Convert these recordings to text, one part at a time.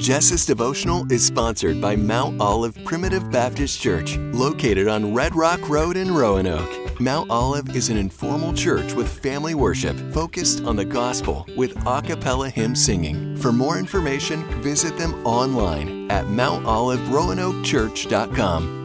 Jess's devotional is sponsored by Mount Olive Primitive Baptist Church, located on Red Rock Road in Roanoke. Mount Olive is an informal church with family worship focused on the gospel with a cappella hymn singing. For more information, visit them online at mountoliveroanokechurch.com.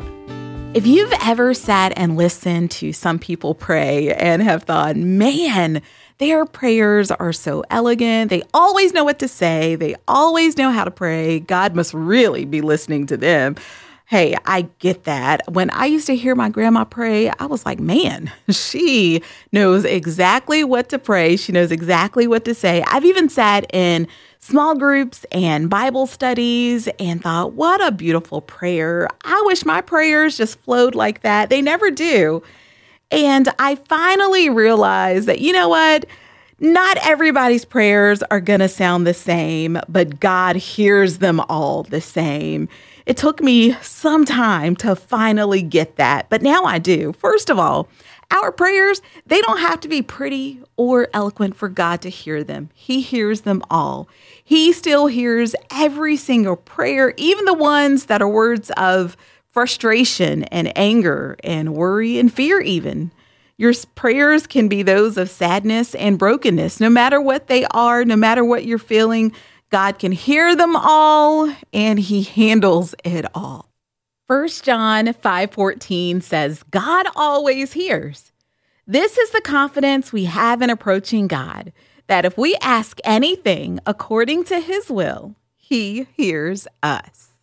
If you've ever sat and listened to some people pray and have thought, man, their prayers are so elegant. They always know what to say. They always know how to pray. God must really be listening to them. Hey, I get that. When I used to hear my grandma pray, I was like, man, she knows exactly what to pray. She knows exactly what to say. I've even sat in small groups and Bible studies and thought, what a beautiful prayer. I wish my prayers just flowed like that. They never do. And I finally realized that, you know what? Not everybody's prayers are going to sound the same, but God hears them all the same. It took me some time to finally get that, but now I do. First of all, our prayers, they don't have to be pretty or eloquent for God to hear them. He hears them all. He still hears every single prayer, even the ones that are words of frustration and anger and worry and fear, even. Your prayers can be those of sadness and brokenness. No matter what they are, no matter what you're feeling, God can hear them all and he handles it all. 1 John 5:14 says, God always hears. This is the confidence we have in approaching God, that if we ask anything according to his will, he hears us.